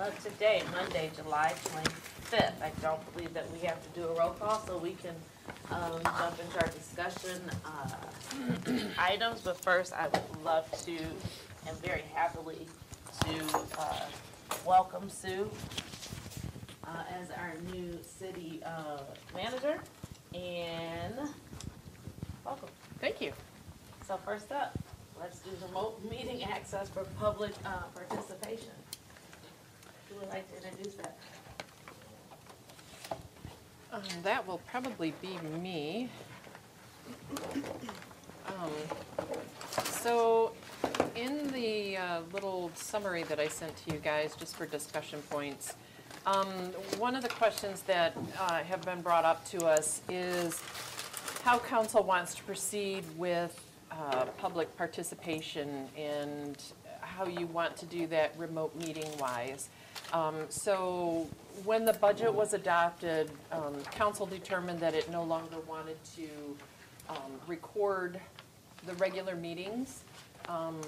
uh, today, Monday, July 25th. I don't believe that we have to do a roll call, so we can um, jump into our discussion uh, items. But first, I would love to, and very happily, to uh, welcome Sue uh, as our new city uh, manager. And welcome. Thank you. So first up, let's do remote meeting access for public uh, participation. Would like to introduce that? Um, That will probably be me. Um, So in the uh, little summary that I sent to you guys, just for discussion points, um, one of the questions that uh, have been brought up to us is how council wants to proceed with uh, public participation and how you want to do that remote meeting-wise. Um, So when the budget was adopted, um, council determined that it no longer wanted to um, record the regular meetings. Um,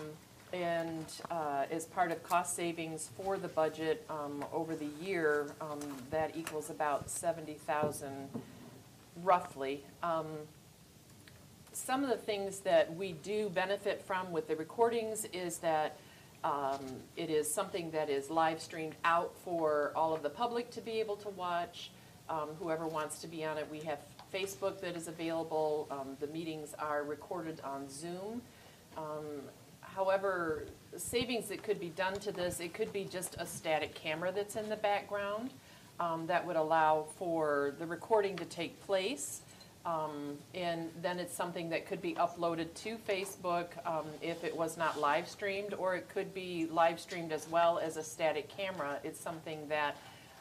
And uh, as part of cost savings for the budget um, over the year, um, that equals about 70,000 roughly. Um, Some of the things that we do benefit from with the recordings is that um, it is something that is live streamed out for all of the public to be able to watch. Um, Whoever wants to be on it, we have Facebook that is available. Um, The meetings are recorded on Zoom. Um, However, savings that could be done to this, it could be just a static camera that's in the background um, that would allow for the recording to take place. Um, And then it's something that could be uploaded to Facebook um, if it was not live streamed, or it could be live streamed as well as a static camera. It's something that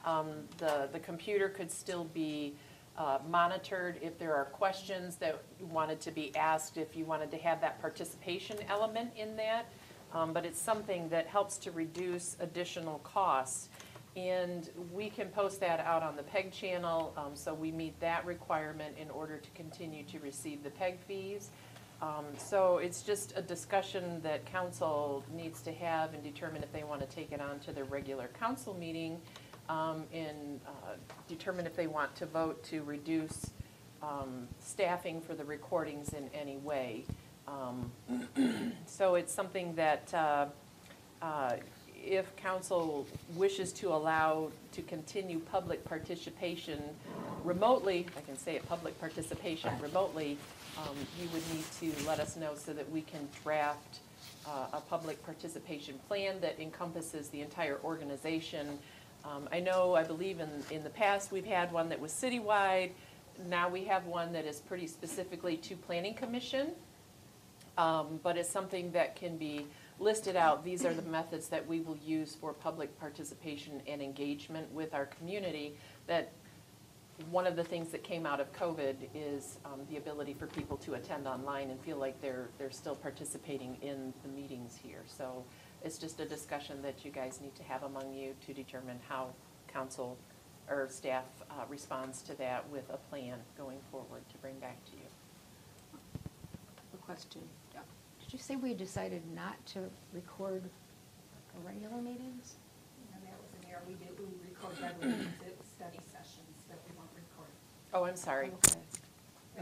um, the, the computer could still be uh, monitored if there are questions that wanted to be asked, if you wanted to have that participation element in that. Um, But it's something that helps to reduce additional costs. And we can post that out on the PEG channel, um, so we meet that requirement in order to continue to receive the PEG fees. Um, So it's just a discussion that council needs to have and determine if they want to take it on to their regular council meeting um, and uh, determine if they want to vote to reduce um, staffing for the recordings in any way. Um, So it's something that uh, uh, if council wishes to allow to continue public participation remotely, I can say it, public participation remotely, um, you would need to let us know so that we can draft uh, a public participation plan that encompasses the entire organization. Um, I know, I believe in, in the past, we've had one that was citywide. Now we have one that is pretty specifically to planning commission. Um, But it's something that can be listed out. These are the methods that we will use for public participation and engagement with our community. That one of the things that came out of COVID is um, the ability for people to attend online and feel like they're, they're still participating in the meetings here. So it's just a discussion that you guys need to have among you to determine how council or staff uh, responds to that with a plan going forward to bring back to you. A question. Did you say we decided not to record our regular meetings? And that was an error, we did, we record regular meetings, it was study sessions that we weren't recording. Oh, I'm sorry. Okay.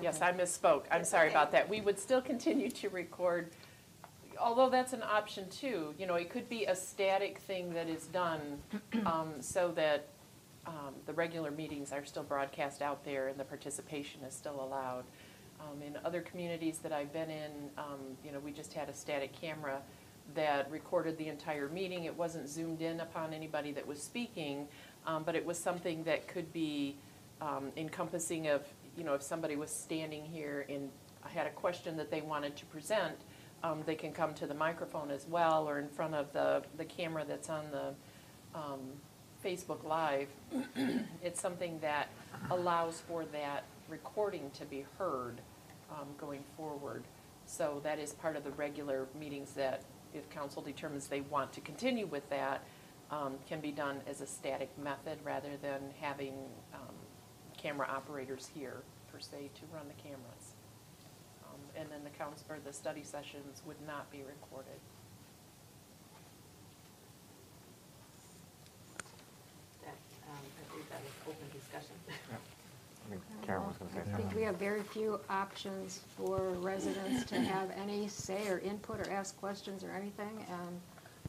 Yes, I misspoke. I'm sorry about that. We would still continue to record, although that's an option too. You know, it could be a static thing that is done um, so that um, the regular meetings are still broadcast out there and the participation is still allowed. Um, In other communities that I've been in, um, you know, we just had a static camera that recorded the entire meeting. It wasn't zoomed in upon anybody that was speaking, um, but it was something that could be um, encompassing of, you know, if somebody was standing here and had a question that they wanted to present, um, they can come to the microphone as well, or in front of the, the camera that's on the, um, Facebook Live, it's something that allows for that recording to be heard um, going forward. So that is part of the regular meetings that, if council determines they want to continue with that, um, can be done as a static method rather than having um, camera operators here, per se, to run the cameras. Um, And then the council, or the study sessions would not be recorded. That, um, I think that was open discussion. I think Karen was gonna say I think we have very few options for residents to have any say or input or ask questions or anything. And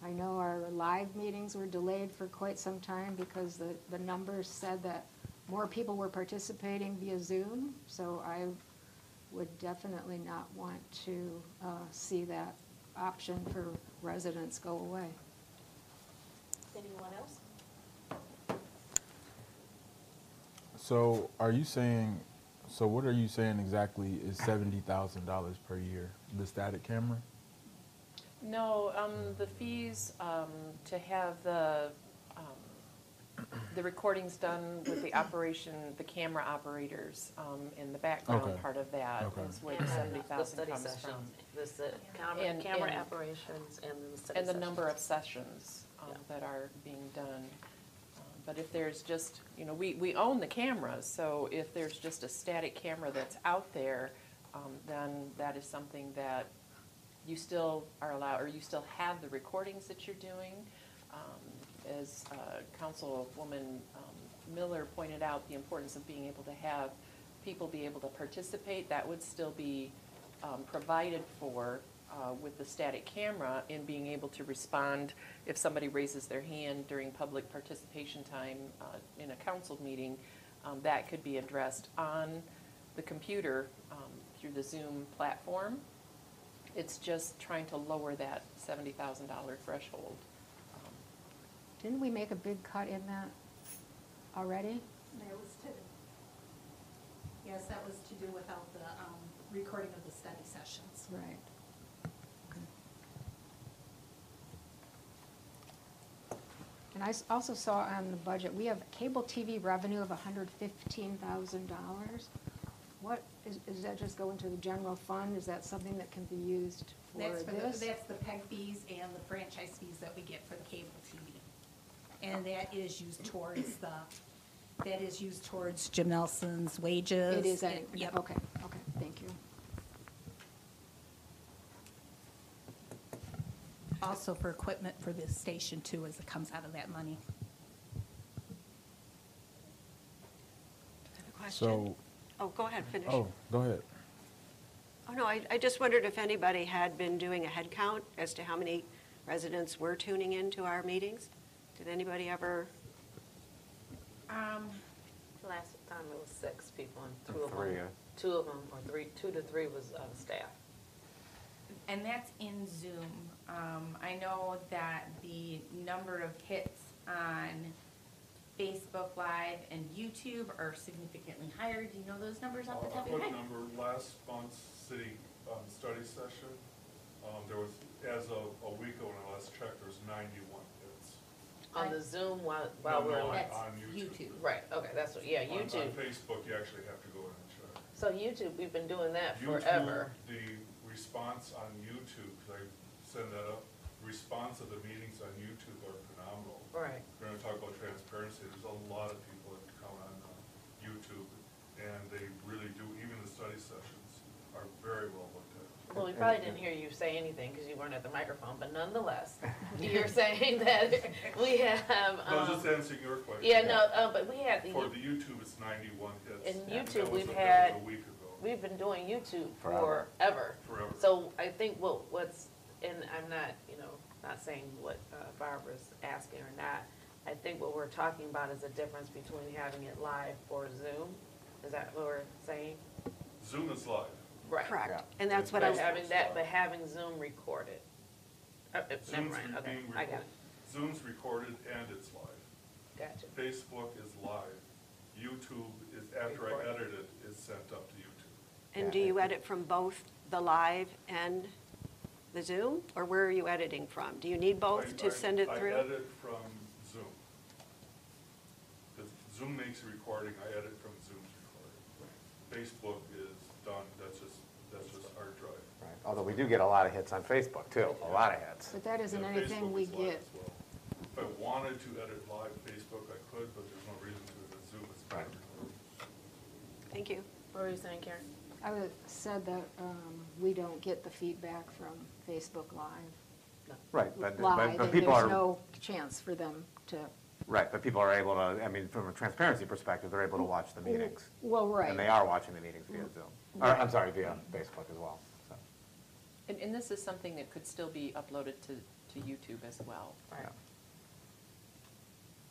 I know our live meetings were delayed for quite some time because the, the numbers said that more people were participating via Zoom. So I would definitely not want to uh, see that option for residents go away. Anyone else? So are you saying, so what are you saying exactly is seventy thousand dollars per year, the static camera? No, um, the fees, um, to have the, um, the recordings done with the operation, the camera operators, um, in the background Okay. part of that Okay. is where the then seventy thousand The comes study from. sessions, the, s- camera, And- camera and- operations and the study And the number of sessions. sessions, um, Yeah. that are being done. But if there's just, you know, we, we own the cameras, so if there's just a static camera that's out there, um, then that is something that you still are allowed, or you still have the recordings that you're doing. Um, As uh, Councilwoman um, Miller pointed out, the importance of being able to have people be able to participate, that would still be um, provided for uh, with the static camera in being able to respond if somebody raises their hand during public participation time uh, in a council meeting, um, that could be addressed on the computer um, through the Zoom platform. It's just trying to lower that $70,000 threshold. Um, Didn't we make a big cut in that already? That was to, yes, that was to do without the um, recording of the study sessions. Right. And I also saw on the budget, we have cable TV revenue of hundred fifteen thousand dollars. What, is, is that just go into the general fund? Is that something that can be used for That's for the, this? that's the PEG fees and the franchise fees that we get for the cable TV. And that is used towards the, that is used towards Jim Nelson's wages. It is, and- Yep. okay, okay, thank you. Also for equipment for this station too, as it comes out of that money. have a question. So, Oh, go ahead, finish. oh, go ahead. Oh, no, I, I just wondered if anybody had been doing a head count as to how many residents were tuning into our meetings? Did anybody ever? Um, last time it was six people and two of Three, them, yeah. two of them, or three, two to three was, uh, staff. And that's in Zoom. Um, I know that the number of hits on Facebook Live and YouTube are significantly higher. Do you know those numbers off the top A of your quick head? number, last month's city um, study session, um, there was, as of a week ago when I last checked, there was ninety-one hits. On the Zoom while, while No, we're, no, on- That's on YouTube. YouTube. right, okay, that's what, yeah, On- On YouTube. Facebook, you actually have to go in and check. So YouTube, we've been doing that YouTube, forever. The response on YouTube, 'cause I send that up, response of the meetings on YouTube are phenomenal. Right. We're gonna talk about transparency, there's a lot of people that come on uh, YouTube, and they really do, even the study sessions are very well looked at. Well, we probably didn't hear you say anything because you weren't at the microphone, but nonetheless, you're saying that we have, I was just um, answering your question. yeah, no, uh, but we had the, For the YouTube, it's ninety-one hits. In and that YouTube, was we've a- had- That was a week ago. we've been doing YouTube Forever. forever. Forever. So I think what, what's, and I'm not, you know, not saying what uh, Barbara's asking or not. I think what we're talking about is the difference between having it live or Zoom. Is that what we're saying? Zoom is live. Right. Correct. And that's what I But was, having that, but having Zoom recorded. Uh, uh, Never Zoom's mind, re- okay, being I got recorded. it, Zoom's recorded and it's live. gotcha. Facebook is live. YouTube is, after I Recorded. edit it, is sent up to YouTube. and do you edit from both the live and the Zoom? Or where are you editing from? Do you need both I- to send it through? I edit from Zoom. Zoom makes a recording, I edit from Zoom's recording. Facebook is done, that's just, that's just hard drive. Right. Although we do get a lot of hits on Facebook too, a lot of hits. But that isn't Yeah, anything Facebook we is live get. as well. If I wanted to edit live Facebook, I could, but there's no reason to, with Zoom, it's Right. better. Thank you. What were you saying, Karen? I was, said that um, we don't get the feedback from Facebook Live. Right, but, but, Live, but and people there's are, no chance for them to, right, but people are able to, I mean, from a transparency perspective, they're able to watch the meetings. well, right. And they are watching the meetings via Zoom. Or, I'm sorry, via Facebook as well, so. And, and this is something that could still be uploaded to, to YouTube as well. Right.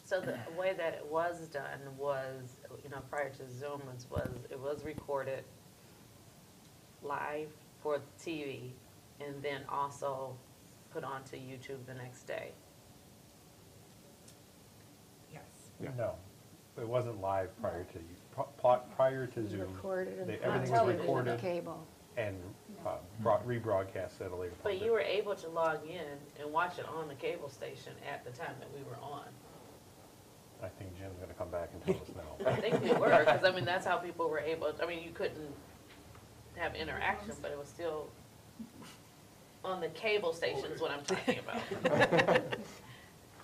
So the way that it was done was, you know, prior to Zoom was, was, it was recorded live for TV and then also put onto YouTube the next day. Yes. Yeah. No, it wasn't live prior to, you- pro- prior to Zoom. Recorded and they- on Everything was television, recorded cable. and uh, brought, rebroadcast at a later point. But you were able to log in and watch it on the cable station at the time that we were on. I think Jim's gonna come back and tell us now. I no. think we were, because I mean, that's how people were able, I mean, you couldn't have interaction, but it was still on the cable stations, what I'm talking about.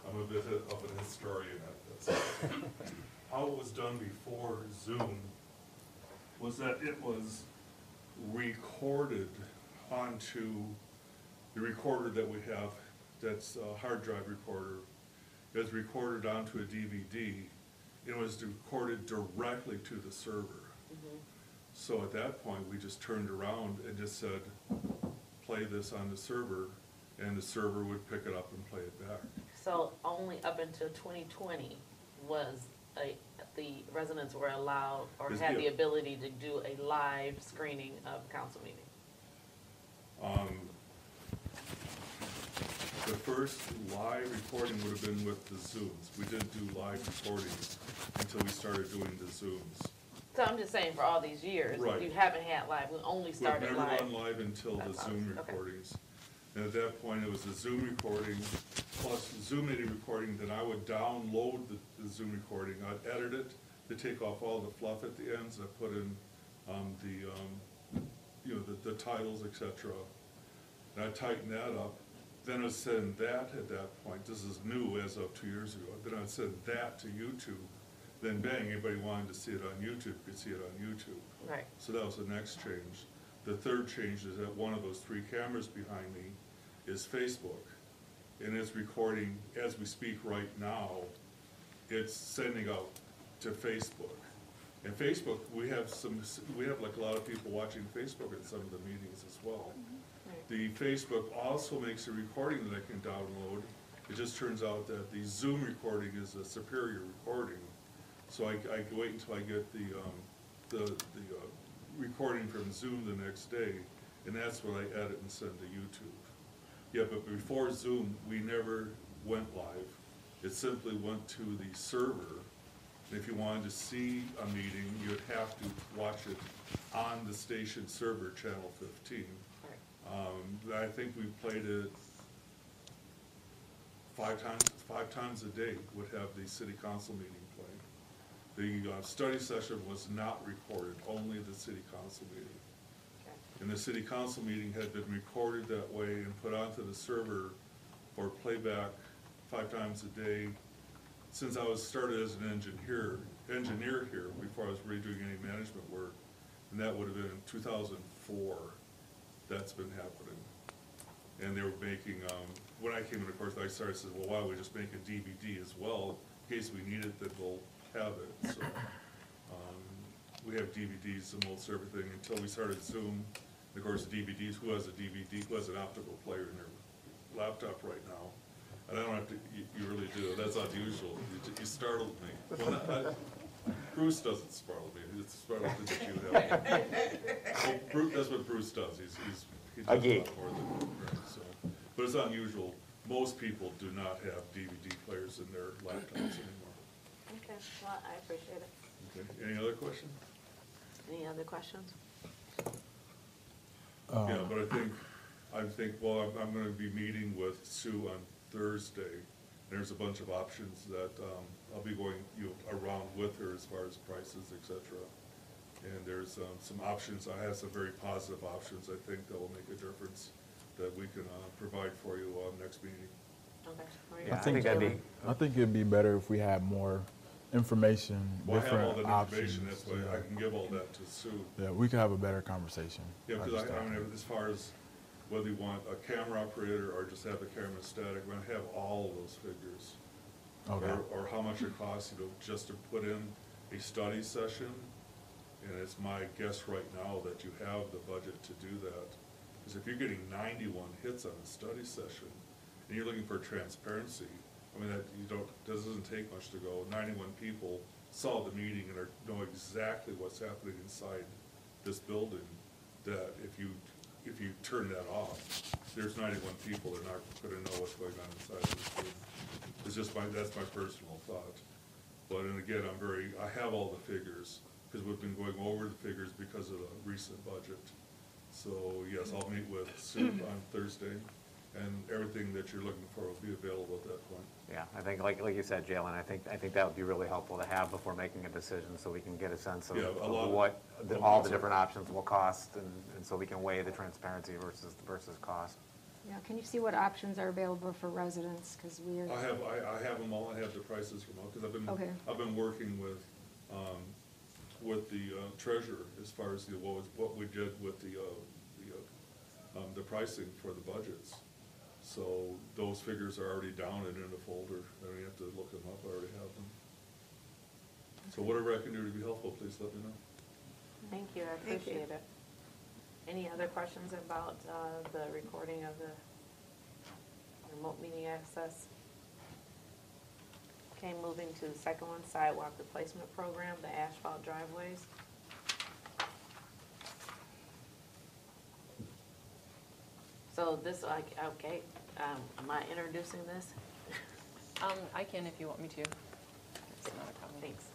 I'm a bit of an historian at this. How it was done before Zoom was that it was recorded onto the recorder that we have, that's a hard drive recorder. It was recorded onto a DVD. It was recorded directly to the server. Mm-hmm. So at that point, we just turned around and just said, play this on the server, and the server would pick it up and play it back. So only up until twenty twenty was a, the residents were allowed or Is had the- the ability to do a live screening of council meeting. Um, The first live recording would have been with the Zooms. We didn't do live recordings until we started doing the Zooms. So I'm just saying, for all these years, Right. you haven't had live, we only We've started never live. done live until the That's Zoom awesome. Okay. recordings. And at that point, it was a Zoom recording plus Zoom meeting recording, then I would download the, the Zoom recording. I'd edit it to take off all the fluff at the ends. I put in, um, the, um, you know, the, the titles, et cetera. And I tighten that up. Then I'd send that at that point, this is new as of two years ago, then I'd send that to YouTube. Then bang, anybody wanted to see it on YouTube could see it on YouTube. Right. So that was the next change. The third change is that one of those three cameras behind me is Facebook. And it's recording, as we speak right now, it's sending out to Facebook. And Facebook, we have some, we have like a lot of people watching Facebook at some of the meetings as well. Mm-hmm. The Facebook also makes a recording that I can download. It just turns out that the Zoom recording is a superior recording. So I, I wait until I get the, um, the, the, uh, recording from Zoom the next day, and that's what I edit and send to YouTube. Yeah, but before Zoom, we never went live. It simply went to the server. And if you wanted to see a meeting, you'd have to watch it on the station server, channel fifteen. Um, I think we played it five times, five times a day would have the city council meeting. The, uh, study session was not recorded, only the city council meeting. And the city council meeting had been recorded that way and put onto the server for playback five times a day. Since I was started as an engineer, engineer here, before I was really doing any management work, and that would have been in two thousand four, that's been happening. And they were making, um, when I came in, of course, I started, said, well, why don't we just make a DVD as well? In case we need it, then we'll have it, so. um, We have DVDs and most everything until we started Zoom. And of course, DVDs, who has a DVD, who has an optical player in their laptop right now? And I don't have to, you, you really do, that's unusual, you, you startled me. Well, not- not- Bruce doesn't startle me, it's startled that you have. Well, Bruce, that's what Bruce does, he's, he's, he A does a geek. lot more than, right, so. But it's unusual, most people do not have DVD players in their laptops anymore. Okay, well, I appreciate it. Okay, any other questions? Any other questions? Yeah, but I think, I think, well, I'm, I'm gonna be meeting with Sue on Thursday, There's a bunch of options that um, I'll be going, you know, around with her as far as prices, et cetera. And there's um, some options, I have some very positive options, I think, that will make a difference that we can uh, provide for you on next meeting. Okay. What do you Yeah, I think, think that'd be, I think it'd be better if we had more information, Well, I have all different that options. information, that's why I can give all that to Sue. Yeah, we could have a better conversation. Yeah, because just I, I mean, as far as whether you want a camera operator or just have the camera static, we're gonna have all of those figures. Okay. Or, or how much it costs, you know, just to put in a study session. And it's my guess right now that you have the budget to do that. Because if you're getting ninety-one hits on a study session, and you're looking for transparency, I mean, that, you don't, this doesn't take much to go. Ninety-one people saw the meeting and are, know exactly what's happening inside this building, that if you, if you turn that off, there's ninety-one people that are not gonna know what's going on inside this room. It's just my, that's my personal thought. But, and again, I'm very, I have all the figures, because we've been going over the figures because of the recent budget. So, yes, I'll meet with Sue on Thursday, and everything that you're looking for will be available at that point. Yeah, I think, like, like you said, Jalen, I think, I think that would be really helpful to have before making a decision, so we can get a sense of Yeah, a lot of of- what, the- all the different options will cost, and, and so we can weigh the transparency versus, versus cost. Yeah, can you see what options are available for residents, because we are. I have, I, I have them all, I have the prices from all, because I've been, Okay. I've been working with, um, with the uh, treasurer as far as the, what was, what we did with the, uh, the, uh, um, the pricing for the budgets. So those figures are already down and in the folder, I don't have to look them up, I already have them. So whatever I can do to be helpful, please let me know. Thank you, I Thank you. appreciate it. Any other questions about uh, the recording of the remote meeting access? Okay, moving to the second one, sidewalk replacement program, the asphalt driveways. So this, like, okay, um, am I introducing this? Um, I can if you want me to. It's not a problem. Thanks.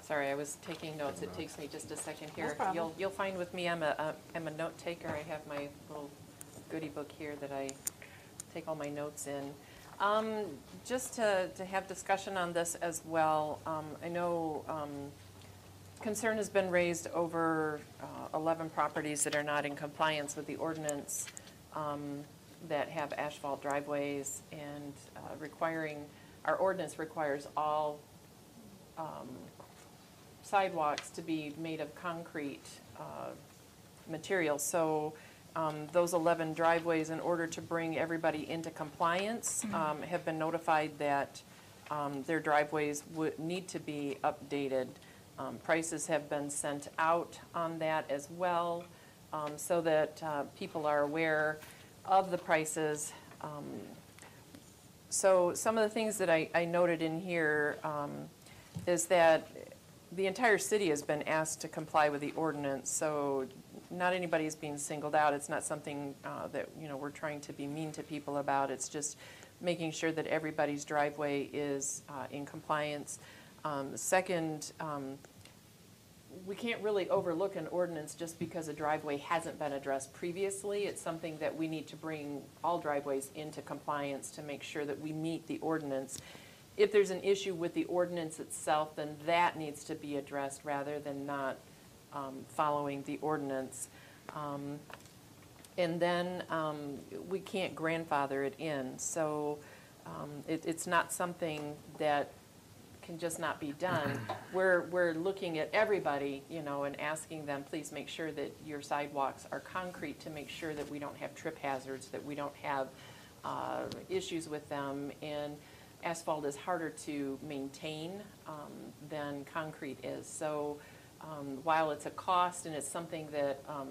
Sorry, I was taking notes. It takes me just a second No here. problem. You'll, you'll find with me, I'm a, a- I'm a note taker. I have my little goodie book here that I take all my notes in. Um, Just to, to have discussion on this as well, um, I know um, concern has been raised over uh, 11 properties that are not in compliance with the ordinance um, that have asphalt driveways and uh, requiring, our ordinance requires all um, sidewalks to be made of concrete uh, material. So um, those 11 driveways, in order to bring everybody into compliance, um, have been notified that um, their driveways would need to be updated. Um, Prices have been sent out on that as well, um, so that uh, people are aware of the prices. Um, so some of the things that I, I noted in here um, is that the entire city has been asked to comply with the ordinance, so not anybody is being singled out. It's not something uh, that, you know, we're trying to be mean to people about. It's just making sure that everybody's driveway is uh, in compliance. Um, Second, um, we can't really overlook an ordinance just because a driveway hasn't been addressed previously. It's something that we need to bring all driveways into compliance to make sure that we meet the ordinance. If there's an issue with the ordinance itself, then that needs to be addressed rather than not um, following the ordinance. Um, And then um, we can't grandfather it in. So um, it, it's not something that can just not be done. We're, we're looking at everybody, you know, and asking them, please make sure that your sidewalks are concrete to make sure that we don't have trip hazards, that we don't have uh, issues with them. And asphalt is harder to maintain um, than concrete is. So um, while it's a cost and it's something that um,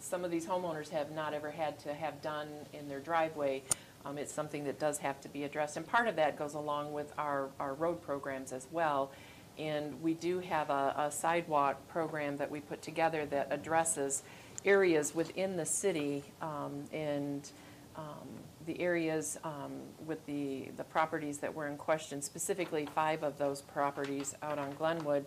some of these homeowners have not ever had to have done in their driveway. Um, It's something that does have to be addressed, and part of that goes along with our, our road programs as well. And we do have a a sidewalk program that we put together that addresses areas within the city um, and um, the areas um, with the, the properties that were in question, specifically five of those properties out on Glenwood,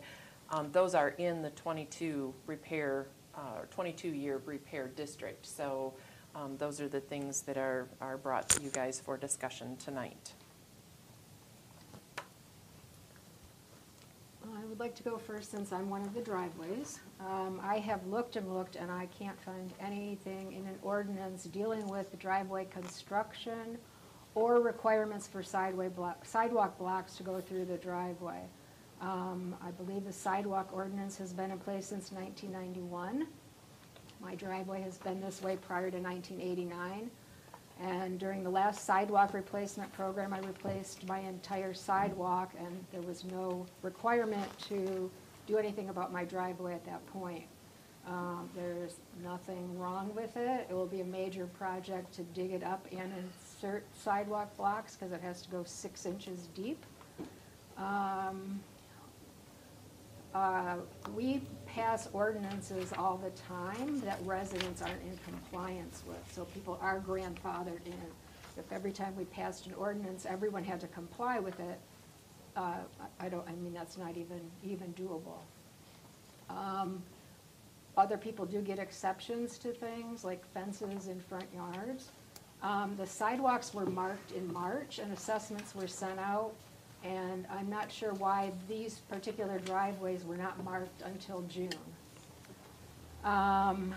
um, those are in the 22 repair, uh, 22-year repair district. So um, those are the things that are, are brought to you guys for discussion tonight. I would like to go first since I'm one of the driveways. Um, I have looked and looked and I can't find anything in an ordinance dealing with driveway construction or requirements for block, sidewalk blocks to go through the driveway. Um, I believe the sidewalk ordinance has been in place since nineteen ninety-one. My driveway has been this way prior to nineteen eighty-nine. And during the last sidewalk replacement program, I replaced my entire sidewalk, and there was no requirement to do anything about my driveway at that point. Um, There's nothing wrong with it. It will be a major project to dig it up and insert sidewalk blocks, because it has to go six inches deep. Um, uh, We pass ordinances all the time that residents aren't in compliance with, so people are grandfathered in. If every time we passed an ordinance, everyone had to comply with it, uh, I don't, I mean, that's not even, even doable. Um, Other people do get exceptions to things, like fences in front yards. Um, The sidewalks were marked in March, and assessments were sent out, and I'm not sure why these particular driveways were not marked until June. Um,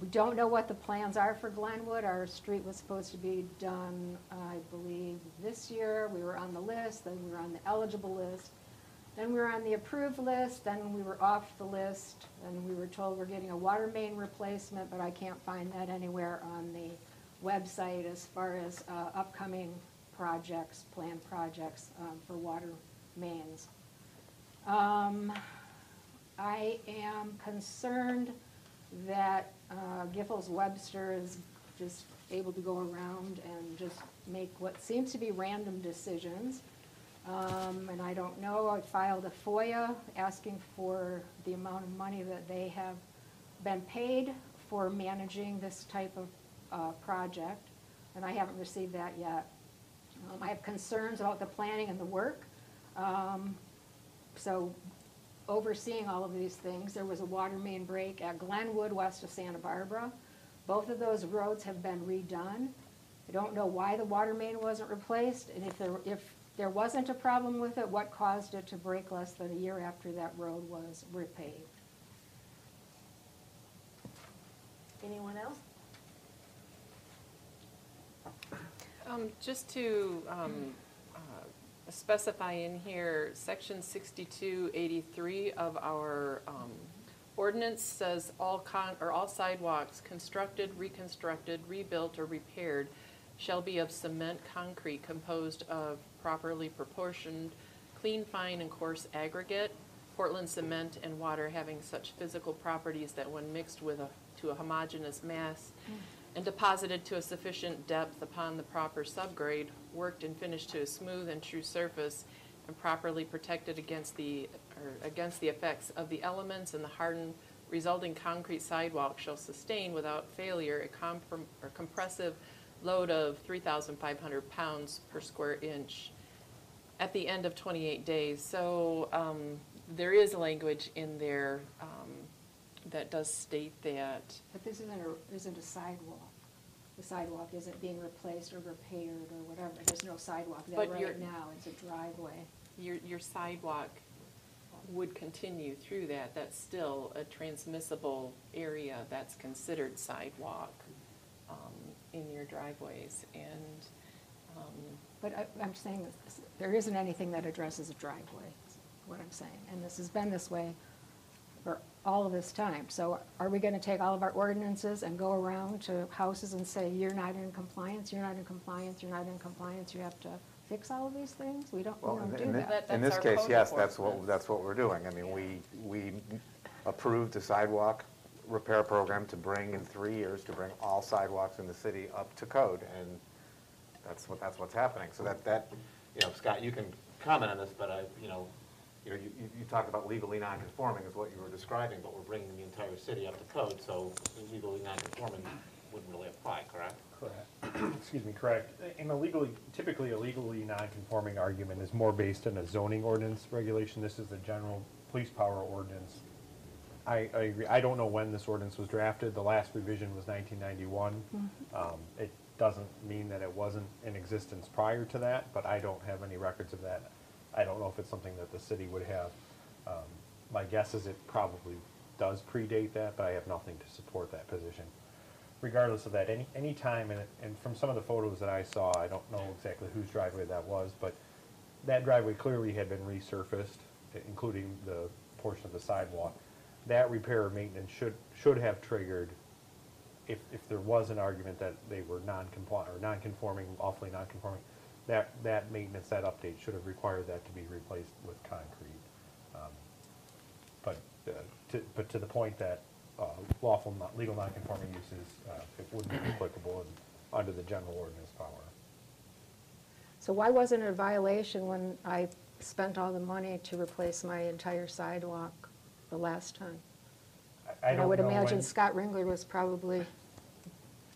We don't know what the plans are for Glenwood. Our street was supposed to be done, I believe, this year. We were on the list, then we were on the eligible list. Then we were on the approved list, then we were off the list, and we were told we're getting a water main replacement, but I can't find that anywhere on the website as far as uh, upcoming projects, planned projects um, for water mains. Um, I am concerned that uh, Webster is just able to go around and just make what seems to be random decisions. Um, And I don't know, I filed a FOIA asking for the amount of money that they have been paid for managing this type of uh, project, and I haven't received that yet. Um, I have concerns about the planning and the work. Um, So overseeing all of these things, there was a water main break at Glenwood west of Santa Barbara. Both of those roads have been redone. I don't know why the water main wasn't replaced, and if there, if there wasn't a problem with it, what caused it to break less than a year after that road was repaved? Anyone else? Um, Just to um, uh, specify in here, section 6283 of our um, ordinance says all con, or all sidewalks constructed, reconstructed, rebuilt, or repaired shall be of cement concrete composed of properly proportioned, clean, fine, and coarse aggregate, Portland cement and water having such physical properties that when mixed with a, to a homogeneous mass and deposited to a sufficient depth upon the proper subgrade, worked and finished to a smooth and true surface, and properly protected against the, or against the effects of the elements and the hardened resulting concrete sidewalk shall sustain without failure a comprom- or compressive load of 3,500 pounds per square inch at the end of 28 days. So um, there is language in there um, that does state that. But this isn't a, isn't a sidewalk. The sidewalk isn't being replaced or repaired or whatever. There's no sidewalk there But you're- right now. It's a driveway. Your, your sidewalk would continue through that. That's still a transmissible area that's considered sidewalk um, in your driveways. And um, But I, I'm saying this, there isn't anything that addresses a driveway, is what I'm saying. And this has been this way all of this time. So are we gonna take all of our ordinances and go around to houses and say, you're not in compliance, you're not in compliance, you're not in compliance, you have to fix all of these things? We don't, we Well, don't in- do in thi- that. That- In that's this our case, code yes, that's what, enforcement. that's what we're doing. I mean, we, we approved a sidewalk repair program to bring in three years, to bring all sidewalks in the city up to code, and that's what, that's what's happening. So that, that, you know, Scott, you can comment on this, but I, you know, you know, you, you- you talked about legally non-conforming is what you were describing, but we're bringing the entire city up to code, so legally non-conforming wouldn't really apply, correct? Correct. Excuse me, correct. And a legally, typically a legally non-conforming argument is more based on a zoning ordinance regulation. This is the general police power ordinance I, I agree. I don't know when this ordinance was drafted. The last revision was 1991. Um, It doesn't mean that it wasn't in existence prior to that, but I don't have any records of that. I don't know if it's something that the city would have. Um, My guess is it probably does predate that, but I have nothing to support that position. Regardless of that, any, any time, and, and from some of the photos that I saw, I don't know exactly whose driveway that was, but that driveway clearly had been resurfaced, including the portion of the sidewalk. That repair or maintenance should, should have triggered, if, if there was an argument that they were non-compliant, or non-conforming, awfully non-conforming, that, that maintenance, that update should have required that to be replaced with concrete. Um, But, uh, to, but to the point that uh, lawful, not- legal non-conforming uses, uh, it wouldn't be applicable in- under the general ordinance power. So why wasn't it a violation when I spent all the money to replace my entire sidewalk the last time? I- I And I don't would know imagine when- Scott Ringler was probably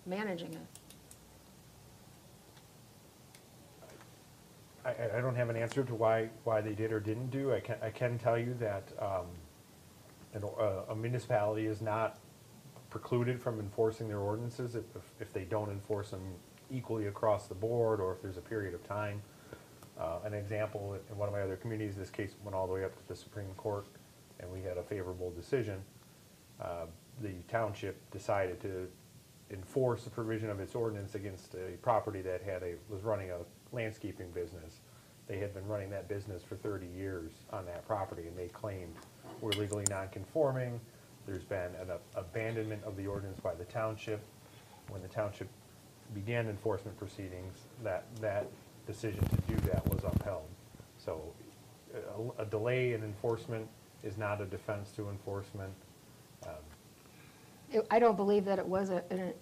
managing it. I, I- don't have an answer to why, why they did or didn't do. I can, I can tell you that um, an a a municipality is not precluded from enforcing their ordinances if, if- if they don't enforce them equally across the board, or if there's a period of time. Uh, An example, in one of my other communities, this case went all the way up to the Supreme Court, and we had a favorable decision. Uh, The township decided to enforce the provision of its ordinance against a property that had a, was running a landscaping business. They had been running that business for 30 years on that property, and they claimed we're legally non-conforming. There's been an abandonment of the ordinance by the township. When the township began enforcement proceedings, that, that decision to do that was upheld. So a- a delay in enforcement is not a defense to enforcement. Um, It- I don't believe that it was a, an-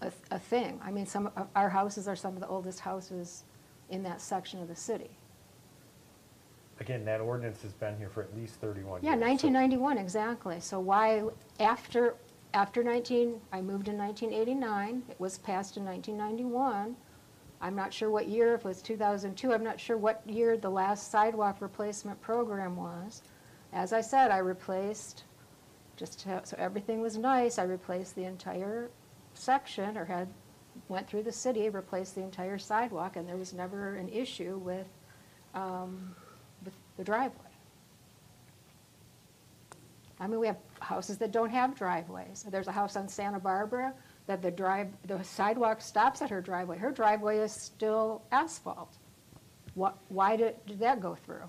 a, a thing. I mean, some, of our houses are some of the oldest houses in that section of the city. Again, that ordinance has been here for at least 31 years. Yeah, so- 1991, exactly. So why, after, after 19, I moved in 1989, it was passed in 1991. I'm not sure what year, if it was 2002, I'm not sure what year the last sidewalk replacement program was. As I said, I replaced, just to- so everything was nice, I replaced the entire section, or had, went through the city, replaced the entire sidewalk, and there was never an issue with, um, with the driveway. I mean, we have houses that don't have driveways. There's a house on Santa Barbara that the drive, the sidewalk stops at her driveway. Her driveway is still asphalt. What, why did, did that go through?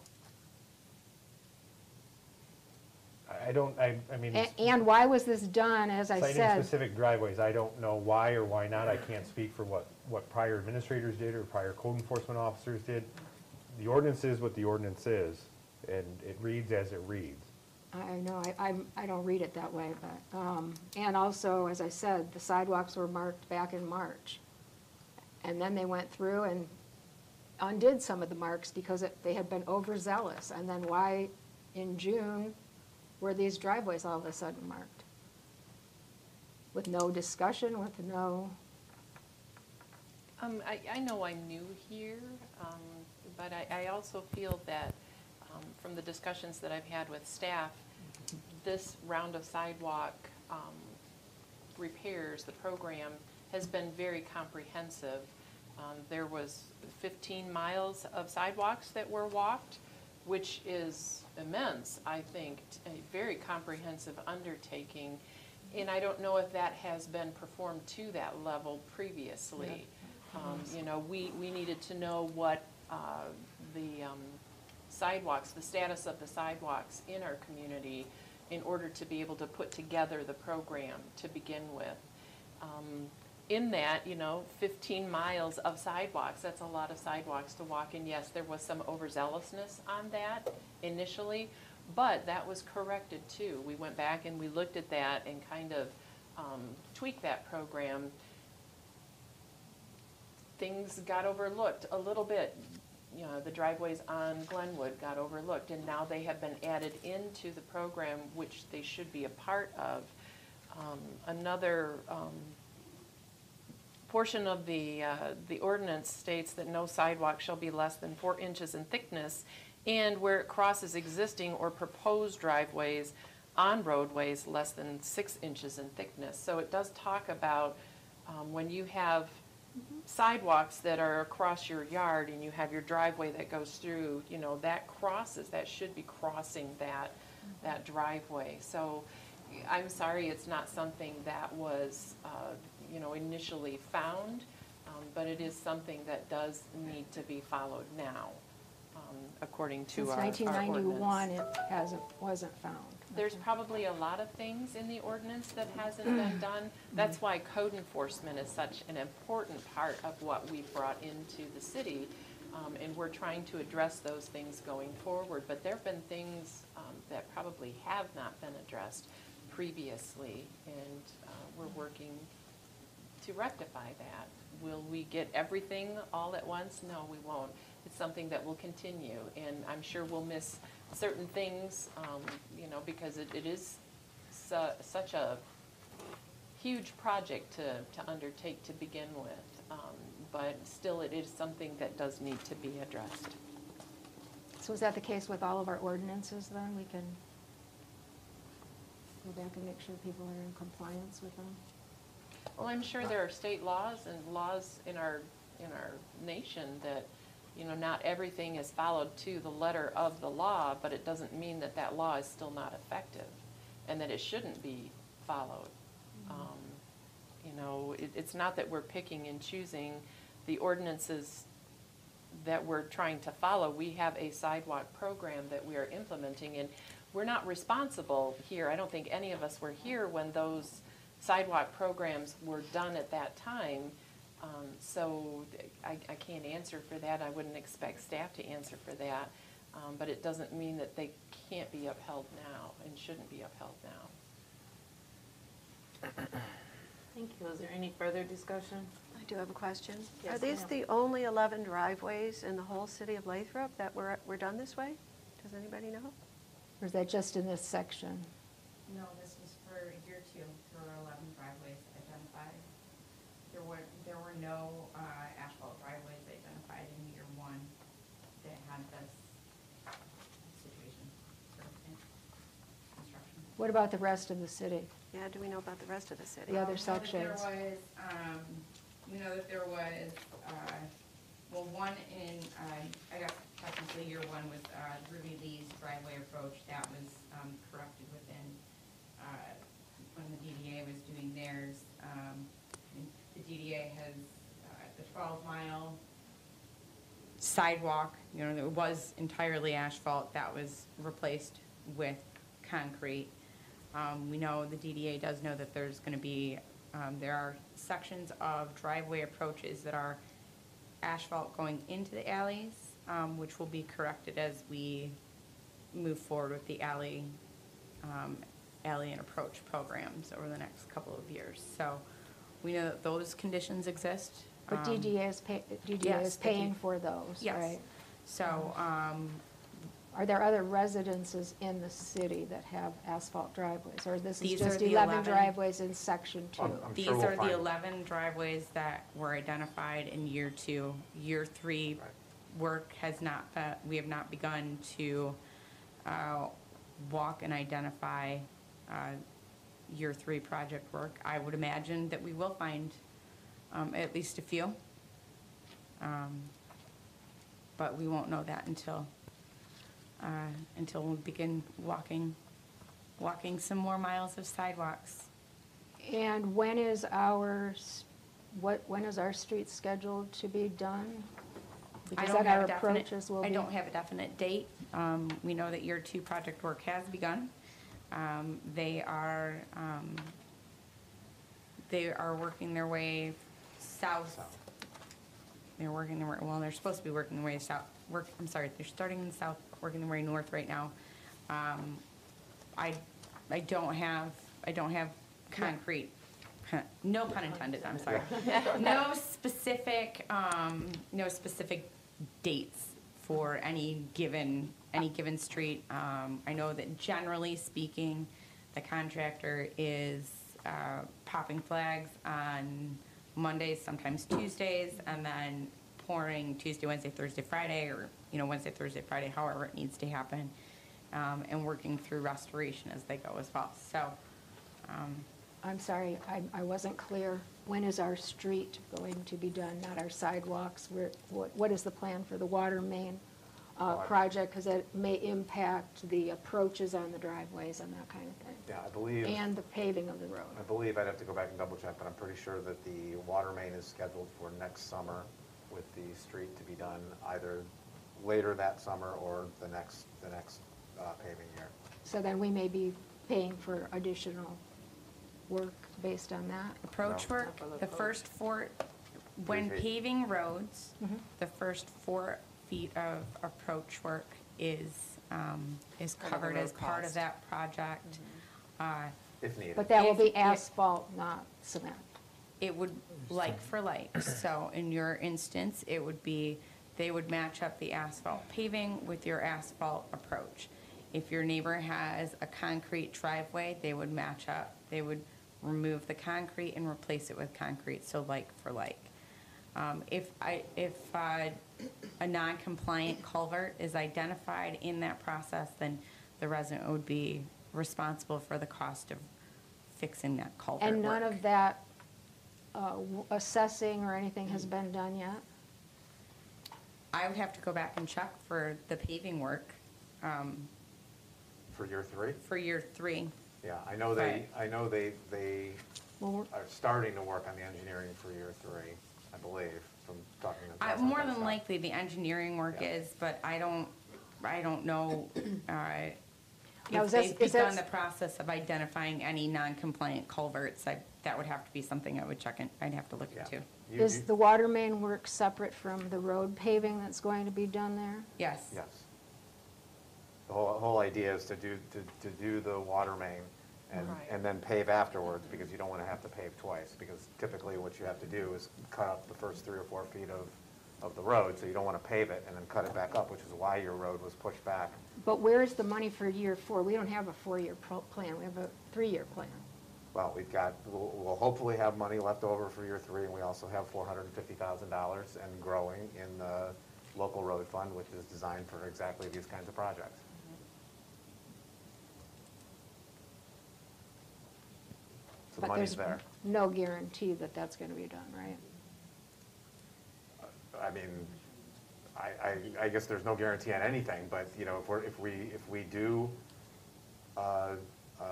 I don't, I, I mean. A- And why was this done, as I Citing said? specific driveways, I don't know why or why not. I can't speak for what, what prior administrators did or prior code enforcement officers did. The ordinance is what the ordinance is, and it reads as it reads. I know, I, I'm- I don't read it that way, but, um, and also, as I said, the sidewalks were marked back in March. And then they went through and undid some of the marks because it, they had been overzealous. And then why, in June, were these driveways all of a sudden marked? With no discussion, with no, Um, I, I know I'm new here, um, but I, I also feel that, um, from the discussions that I've had with staff, this round of sidewalk, um, repairs, the program, has been very comprehensive. Um, there was fifteen miles of sidewalks that were walked, which is immense, I think, a very comprehensive undertaking. And I don't know if that has been performed to that level previously. Um, You know, we, we needed to know what uh, the um, sidewalks, the status of the sidewalks in our community in order to be able to put together the program to begin with. Um, In that, you know, 15 miles of sidewalks, that's a lot of sidewalks to walk in. Yes, there was some overzealousness on that initially, but that was corrected too. We went back and we looked at that and kind of um, tweaked that program things got overlooked a little bit. You know, the driveways on Glenwood got overlooked, and now they have been added into the program, which they should be a part of. Um, Another um, portion of the, uh, the ordinance states that no sidewalk shall be less than four inches in thickness, and where it crosses existing or proposed driveways, on roadways less than six inches in thickness. So it does talk about um, when you have sidewalks that are across your yard and you have your driveway that goes through, you know, that crosses, that should be crossing that, that driveway. So I'm sorry, it's not something that was, uh, you know, initially found, um, but it is something that does need to be followed now, um, according to Since our our ordinance. it hasn't, wasn't found. There's probably a lot of things in the ordinance that hasn't been done. That's why code enforcement is such an important part of what we brought into the city. Um, And we're trying to address those things going forward. But there've been things um, that probably have not been addressed previously. And uh, we're working to rectify that. Will we get everything all at once? No, we won't. It's something that will continue, and I'm sure we'll miss certain things, um, you know, because it, it is su- such a huge project to, to undertake to begin with. Um, But still, it is something that does need to be addressed. So is that the case with all of our ordinances then? We can go back and make sure people are in compliance with them? Well, I'm sure there are state laws and laws in our, in our nation that, you know, not everything is followed to the letter of the law, but it doesn't mean that that law is still not effective and that it shouldn't be followed. Um, You know, it, it's not that we're picking and choosing the ordinances that we're trying to follow. We have a sidewalk program that we are implementing, and we're not responsible here. I don't think any of us were here when those sidewalk programs were done at that time. Um, So I, I can't answer for that. I wouldn't expect staff to answer for that. Um, But it doesn't mean that they can't be upheld now and shouldn't be upheld now. Thank you. Is there any further discussion? I do have a question. Are these the only 11 driveways in the whole city of Lathrop that were, were done this way? Does anybody know? Or is that just in this section? No, this was for year two, there were eleven driveways identified. There were, there were no uh, asphalt driveways identified in year one that had this situation for construction. What about the rest of the city? Yeah, do we know about the rest of the city? The other Um, we that sections. There was, um, we know that there was, uh, well, one in, uh, I guess technically year one was, uh, Ruby Lee's driveway approach, that was, um, corrected within, uh, when the DDA was doing theirs. Um, and the DDA has, uh, the twelve mile sidewalk, you know, that was entirely asphalt, that was replaced with concrete. Um, we know, the DDA does know that there's gonna be, um, there are sections of driveway approaches that are asphalt going into the alleys, um, which will be corrected as we move forward with the alley, um, alley and approach programs over the next couple of years. So we know that those conditions exist. But Um, DDA is pay, DDA yes, is the D- paying for those, Yes. right? So, um, Are there other residences in the city that have asphalt driveways? Or this is These are just the 11 11. driveways in section two? I'm- I'm These sure we'll are the find- 11 driveways that were identified in year two. Year three Right. work has not, be- we have not begun to uh, walk and identify uh, year three project work. I would imagine that we will find um, at least a few. Um, But we won't know that until, uh, until we begin walking, walking some more miles of sidewalks. And when is our, what, when is our street scheduled to be done? I Because don't then have our a definite- will be. I don't have a definite date. Um, We know that year two project work has begun. Um, They are, um, they are working their way south. They're working their, way well, they're supposed to be working their way south, work, I'm sorry, they're starting in the south, working their way north right now. Um, I, I don't have, I don't have concrete, no pun intended, I'm sorry. No specific, um, no specific dates for any given, any given street. Um, I know that generally speaking, the contractor is, uh, popping flags on Mondays, sometimes Tuesdays, and then pouring Tuesday, Wednesday, Thursday, Friday, or, you know, Wednesday, Thursday, Friday, however it needs to happen. um, and working through restoration as they go as well. So, um, I'm sorry, I, I wasn't clear. When is our street going to be done, not our sidewalks? Where, what, what is the plan for the water main uh, Water. project? Because it may impact the approaches on the driveways and that kind of thing. Yeah, I believe. And the paving of the road. I believe, I'd have to go back and double check, but I'm pretty sure that the water main is scheduled for next summer with the street to be done either later that summer or the next, the next uh, paving year. So then we may be paying for additional work based on that? approach No. work, the first four, when Three paving roads, the first four feet of approach work is, um, is Part of the covered road as part of that project. Uh, If needed. But that will If- be if- asphalt, not cement. It would, like for like, so in your instance, it would be, they would match up the asphalt paving with your asphalt approach. If your neighbor has a concrete driveway, they would match up, they would remove the concrete and replace it with concrete, so like for like. Um, if I, if, uh, a non-compliant culvert is identified in that process, then the resident would be responsible for the cost of fixing that culvert And none work. of that uh, w- assessing or anything has been done yet? I would have to go back and check for the paving work um, For year three? for year three. Yeah, I know they, Right. I know they, they Well, we're- are starting to work on the engineering for year three, I believe, from talking to. I- More than stuff. likely, the engineering work Yeah. is, but I don't, I don't know uh, Now, if is this- they've is begun the process of identifying any non-compliant culverts. I- That would have to be something I would check in, I'd have to look Yeah. into. You- Is you- the water main work separate from the road paving that's going to be done there? Yes. Yes. The whole, whole idea is to do, to, to do the water main and, Right. and then pave afterwards, because you don't want to have to pave twice. Because typically what you have to do is cut up the first three or four feet of, of the road, so you don't want to pave it and then cut it back up, which is why your road was pushed back. But where is the money for year four? We don't have a four-year pro- plan, we have a three-year plan. Well, we've got, we'll, we'll hopefully have money left over for year three, and we also have four hundred and fifty thousand dollars and growing in the local road fund, which is designed for exactly these kinds of projects. So the But money's there's there. no guarantee that that's going to be done, right? I mean, I, I, I guess there's no guarantee on anything, but, you know, if we're, if we, if we do, uh, uh,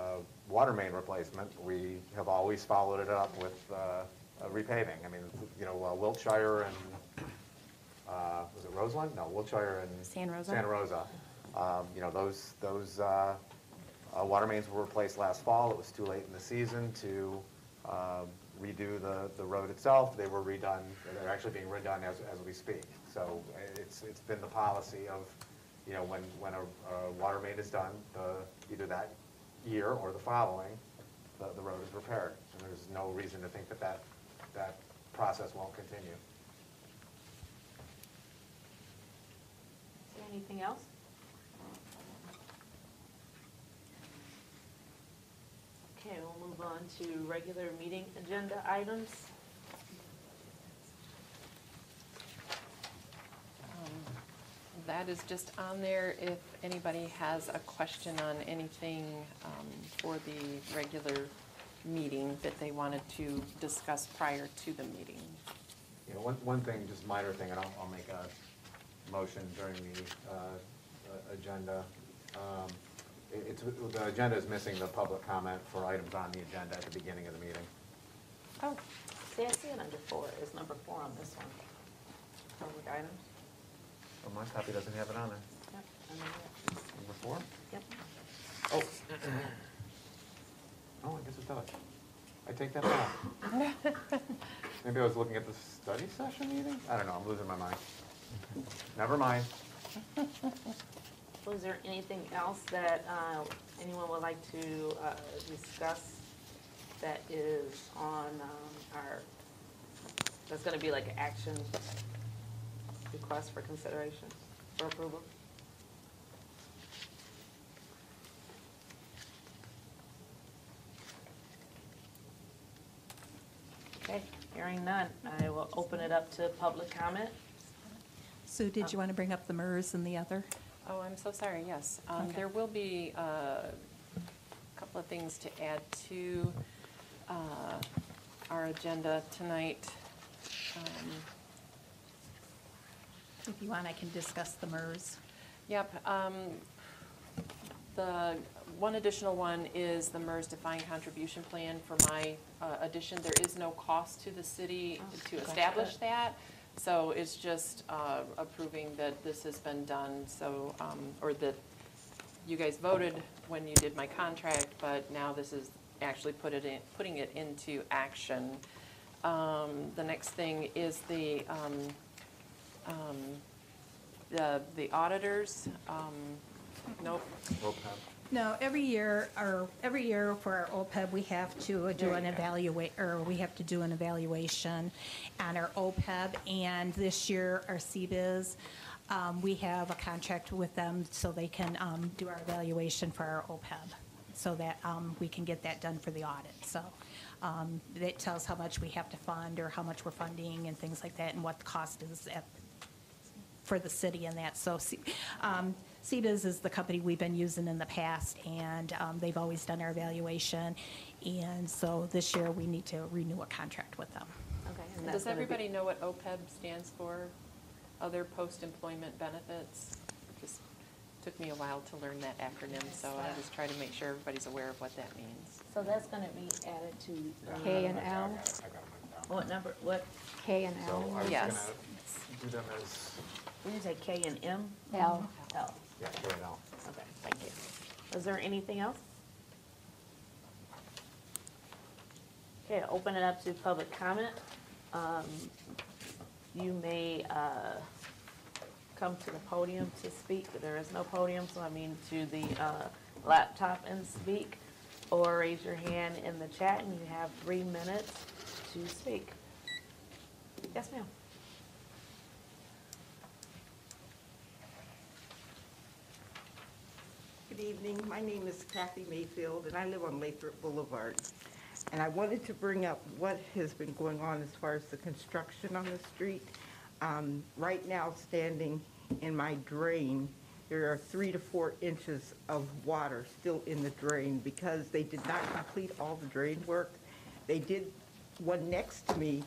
water main replacement, we have always followed it up with, uh, a repaving. I mean, you know, uh, Wiltshire and, uh, was it Roseland? No, Wiltshire and. San Rosa. Santa Rosa. Um, you know, those, those, uh, uh, water mains were replaced last fall. It was too late in the season to, um, redo the, the road itself. They were redone, they're actually being redone as, as we speak. So uh, it's, it's been the policy of, you know, when, when a, a water main is done, the, either that year or the following, the, the road is repaired. And there's no reason to think that that, that process won't continue. Is there anything else? Okay, we'll move on to regular meeting agenda items. Um, That is just on there if anybody has a question on anything um, for the regular meeting that they wanted to discuss prior to the meeting. You know, one, one thing, just minor thing, and I'll, I'll make a motion during the, uh, uh, agenda. Um, it- It's, the agenda is missing the public comment for items on the agenda at the beginning of the meeting. Oh, see, I see it under four, is number four on this one. Public items. Oh, my copy doesn't have it on there. Yep, and then. Number four? Yep. Oh. Oh, I guess it does. I take that back. Maybe I was looking at the study session meeting? I don't know, I'm losing my mind. Never mind. So is there anything else that uh, anyone would like to uh, discuss that is on um, our, that's going to be like an action request for consideration, for approval? Okay, hearing none, I will open it up to public comment. Sue, did you want to bring up the MERS and the other? Oh, I'm so sorry, yes. Um, Okay. There will be uh, a couple of things to add to uh, our agenda tonight. Um, If you want, I can discuss the MERS. Yep. um, The one additional one is the MERS defined contribution plan for my uh, addition. There is no cost to the city to establish that. So it's just uh, approving that this has been done, so, um, or that you guys voted when you did my contract, but now this is actually put it in, putting it into action. Um, The next thing is the, um, um, the the auditors, um, nope, No, every year, or every year for our OPEB, we have to do an evaluate, or we have to do an evaluation on our OPEB. And this year, our CBIZ, um, we have a contract with them so they can um, do our evaluation for our OPEB, so that um, we can get that done for the audit. So um, it tells how much we have to fund, or how much we're funding, and things like that, and what the cost is at for the city and that. So um, CBIZ is the company we've been using in the past, and um, they've always done our evaluation. And so this year, we need to renew a contract with them. Okay, and Does gonna be- everybody know what OPEB stands for? Other post-employment benefits? Just took me a while to learn that acronym, so I was trying to make sure everybody's aware of what that means. So that's gonna be added to. uh, K and L, What number, what, K and So I L, was gonna Yes. do them as, did you say K and M? L. L, yeah, okay, thank you. Is there anything else? Okay, open it up to public comment. Um, You may uh, come to the podium to speak, but there is no podium, so I mean to the uh, laptop and speak, or raise your hand in the chat, and you have three minutes to speak. Yes, ma'am. Good evening. My name is Kathy Mayfield, and I live on Lathrop Boulevard. And I wanted to bring up what has been going on as far as the construction on the street. Um, Right now, standing in my drain, there are three to four inches of water still in the drain because they did not complete all the drain work. They did one next to me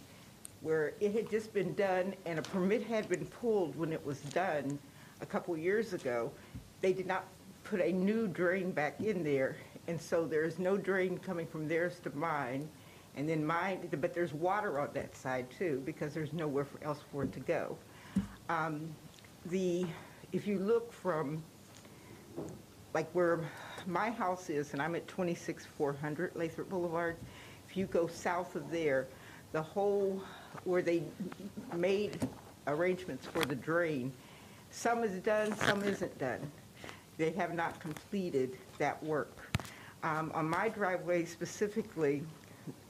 where it had just been done and a permit had been pulled when it was done a couple years ago. They did not put a new drain back in there, and so there's no drain coming from theirs to mine. And then mine, but there's water on that side too, because there's nowhere else for it to go. Um, The, if you look from, like where my house is, and I'm at 26400 Lathrop Boulevard, if you go south of there, the whole, where they made arrangements for the drain, some is done, some isn't done. They have not completed that work. Um, On my driveway specifically,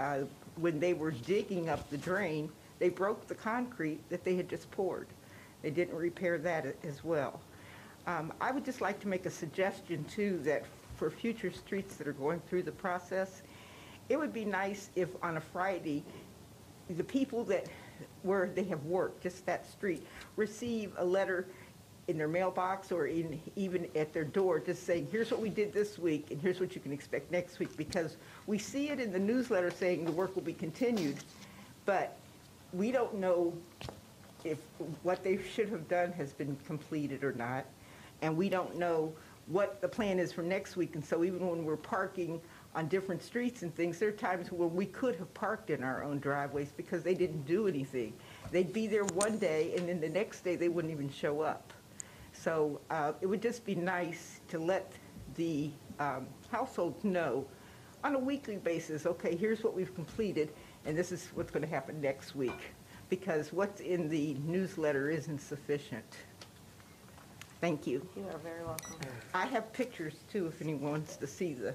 uh, when they were digging up the drain, they broke the concrete that they had just poured. They didn't repair that as well. Um, I would just like to make a suggestion too, that for future streets that are going through the process, it would be nice if on a Friday, the people that, where they have worked, just that street, receive a letter in their mailbox or in, even at their door, just saying, here's what we did this week, and here's what you can expect next week, because we see it in the newsletter saying the work will be continued, but we don't know if what they should have done has been completed or not, and we don't know what the plan is for next week, and so even when we're parking on different streets and things, there are times where we could have parked in our own driveways because they didn't do anything. They'd be there one day, and then the next day, they wouldn't even show up. So uh, it would just be nice to let the um, households know on a weekly basis, okay, here's what we've completed, and this is what's going to happen next week, because what's in the newsletter isn't sufficient. Thank you. You are very welcome. I have pictures, too, if anyone wants to see the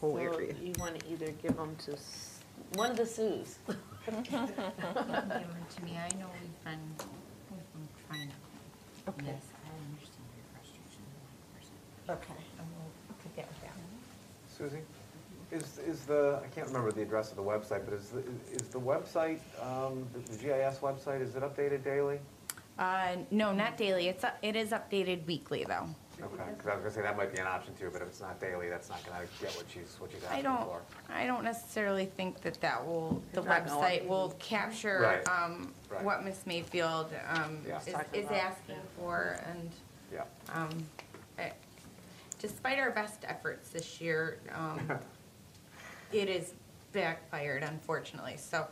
whole So area. you want to either give them to S- one of the Sues. Give them to me, I know we've been, we've been trying to. Okay. Yes, I understand your frustration, Okay. and we'll take that with that. Susie, is, is the, I can't remember the address of the website, but is, the is the website, um, the the GIS website, is it updated daily? Uh, no, not daily. It's, up- it is updated weekly, though. Okay, because I was gonna say that might be an option too, but if it's not daily, that's not gonna get what she's, what she's I asking don't, for. I don't necessarily think that that will, the It's not gonna website will capture, Right. um, Right. what Ms. Mayfield, um, Yeah. is, is about, asking for, and, Yeah. um, I- despite our best efforts this year, um, it is backfired unfortunately, so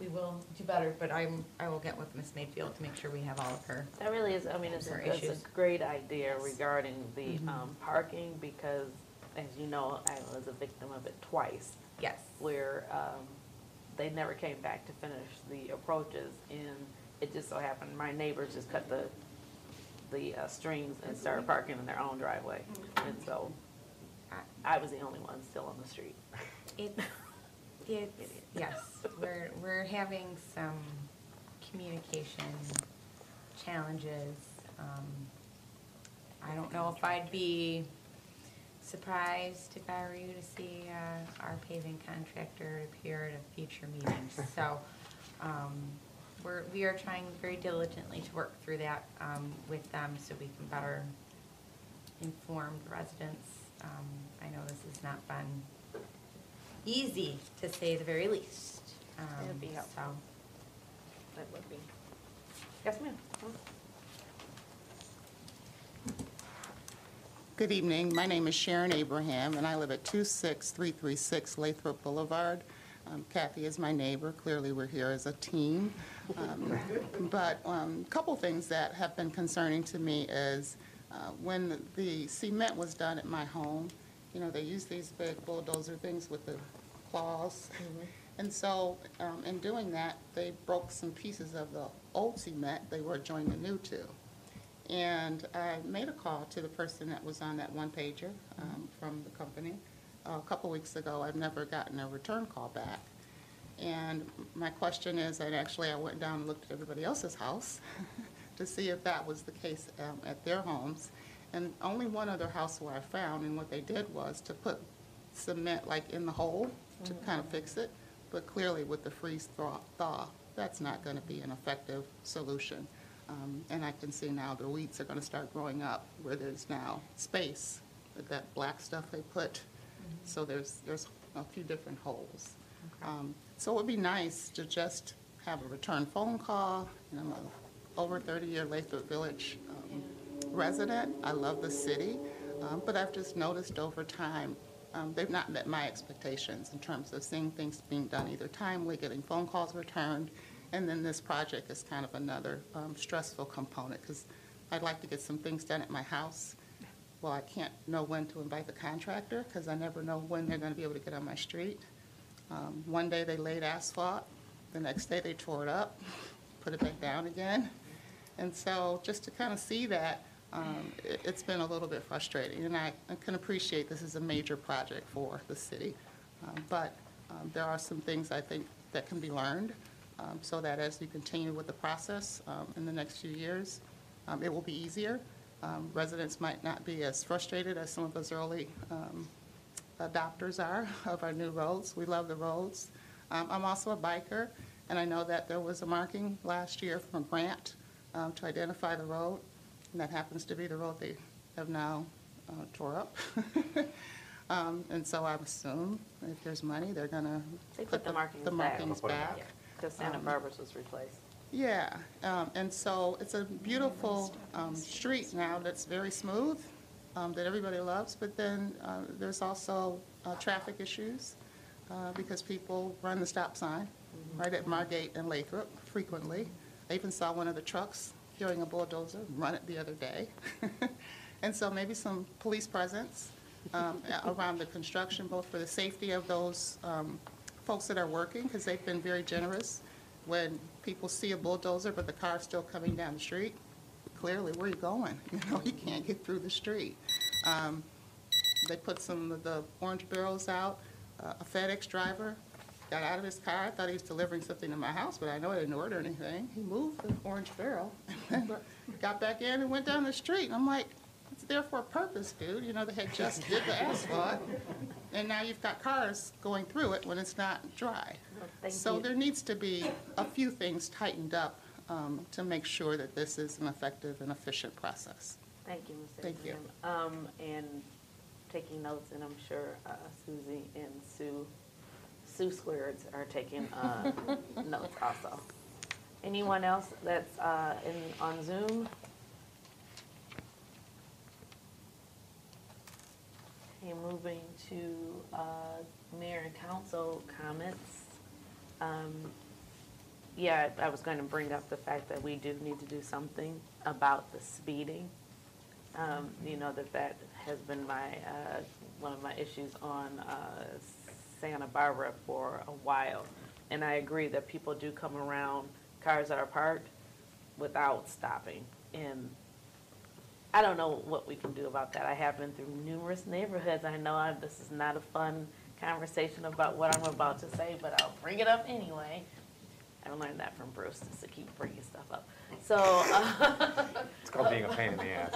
we will do better, but I'm, I will get with Ms. Mayfield to make sure we have all of her. That really is, I mean, it's, a- it's a great idea regarding the um, parking because, as you know, I was a victim of it twice. Yes. Where um, they never came back to finish the approaches and it just so happened, my neighbors just cut the, the uh, strings and started parking in their own driveway. And so I was the only one still on the street. It's, it's, yes, we're, we're having some communication challenges. Um, I don't know if I'd be surprised if I were you to see, uh, our paving contractor appear at a future meeting. So, um, we're, we are trying very diligently to work through that, um, with them so we can better inform the residents. Um, I know this has not been easy, to say the very least. Um, It'd be helpful. So, That would be. Yes, ma'am. Good evening. My name is Sharon Abraham, and I live at 26336 Lathrop Boulevard. Um, Kathy is my neighbor. Clearly, we're here as a team. Um, But a couple things that have been concerning to me is uh, when the cement was done at my home, you know, they use these big bulldozer things with the claws. And so um, in doing that, they broke some pieces of the old cement they were joining the new to. And I made a call to the person that was on that one pager um, from the company a couple weeks ago. I've never gotten a return call back. And my question is, and actually I went down and looked at everybody else's house to see if that was the case um, at their homes. And only one other house where I found, and what they did was to put cement like in the hole to kind of fix it. But clearly with the freeze thaw, thaw, that's not going to be an effective solution. Um, And I can see now the weeds are going to start growing up where there's now space, with that black stuff they put. So there's, there's a few different holes. Um, So it would be nice to just have a return phone call. Know, I'm a over 30-year Lathrop Village um, resident. I love the city, um, but I've just noticed over time, um, they've not met my expectations in terms of seeing things being done either timely, getting phone calls returned, and then this project is kind of another um, stressful component, because I'd like to get some things done at my house. Well, I can't know when to invite the contractor, because I never know when they're going to be able to get on my street. Um, One day they laid asphalt, the next day they tore it up, put it back down again. And so just to kind of see that, um, it- it's been a little bit frustrating. And I I can appreciate this is a major project for the city. Um, But um, there are some things I think that can be learned um, so that as you continue with the process um, in the next few years, it will be easier. Residents might not be as frustrated as some of us early adopters are of our new roads. We love the roads. Um, I'm also a biker, and I know that there was a marking last year from a grant um, to identify the road, and that happens to be the road they have now uh, tore up. Um, And so I assume if there's money, they're gonna They put put the markings the back. markings back. Because Santa Um, Barbara's was replaced. Yeah, um, and so it's a beautiful um, street now that's very smooth, um, that everybody loves, but then uh, there's also uh, traffic issues uh, because people run the stop sign right at Margate and Lathrop frequently. I even saw one of the trucks carrying a bulldozer run it the other day. And so maybe some police presence um, around the construction, both for the safety of those um, folks that are working, because they've been very generous. When people see a bulldozer, but the car's still coming down the street, clearly, where are you going? You know, you can't get through the street. Um, They put some of the orange barrels out. Uh, A FedEx driver got out of his car, I thought he was delivering something to my house, but I know I didn't order anything. He moved the orange barrel, and then got back in and went down the street. And I'm like, it's there for a purpose, dude. You know, they had just did the asphalt, and now you've got cars going through it when it's not dry. Thank So you. there needs to be a few things tightened up um, to make sure that this is an effective and efficient process. Thank you, Ms. Thank you. Um, and taking notes, and I'm sure uh, Susie and Sue, Sue Squareds are taking uh, notes also. Anyone else that's uh, in, on Zoom? Okay, moving to uh, mayor and council comments. Um, Yeah, I was going to bring up the fact that we do need to do something about the speeding. Um, You know, that that has been my, uh, one of my issues on uh, Santa Barbara for a while. And I agree that people do come around cars that are parked without stopping. And I don't know what we can do about that. I have been through numerous neighborhoods. I know I- this is not a fun conversation about what I'm about to say, but I'll bring it up anyway. I learned that from Bruce, just to keep bringing stuff up. So. uh, It's called being a pain in the ass.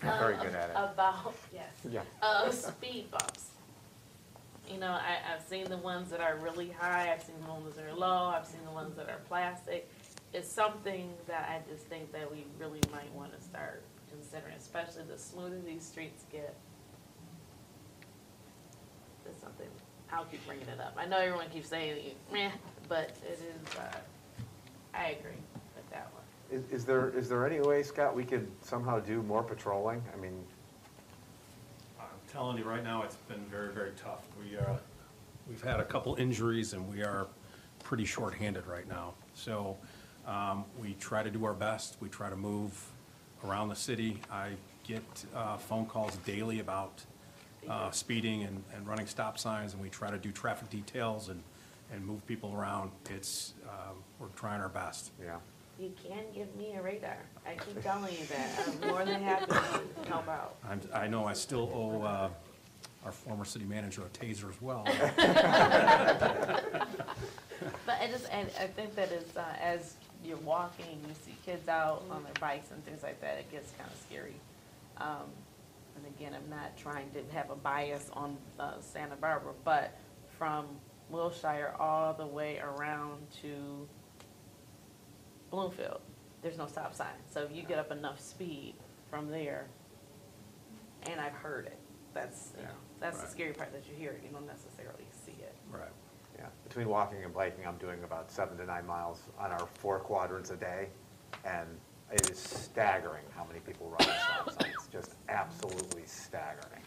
Very good at it. About, yes. Yeah. Uh, speed bumps. You know, I, I've seen the ones that are really high, I've seen the ones that are low, I've seen the ones that are plastic. It's something that I just think that we really might wanna start considering, especially the smoother these streets get. It's something, I'll keep bringing it up. I know everyone keeps saying, meh, but it is, uh, I agree with that one. Is, is there, is there any way, Scott, we could somehow do more patrolling? I mean, I'm telling you, right now, it's been very, very tough. We, uh, we've had a couple injuries, and we are pretty shorthanded right now. So, um, we try to do our best. We try to move around the city. I get, uh, phone calls daily about, uh, speeding and, and running stop signs, and we try to do traffic details and, and move people around. It's, um, we're trying our best. yeah. You can give me a radar. I keep telling you that. I'm more than happy to help out. I'm, I know I still owe, uh, our former city manager a taser as well. But I just, and I think that is, uh, as you're walking, you see kids out on their bikes and things like that, it gets kind of scary. Um, and again, I'm not trying to have a bias on, uh, Santa Barbara, but from Wilshire all the way around to Bloomfield, there's no stop sign. So if you get up enough speed from there, and I've heard it, that's, you know, that's the Right. scary part, that you hear it, you don't necessarily see it. Right. Yeah, between walking and biking, I'm doing about seven to nine miles on our four quadrants a day, and it is staggering how many people run the stop signs, just absolutely staggering.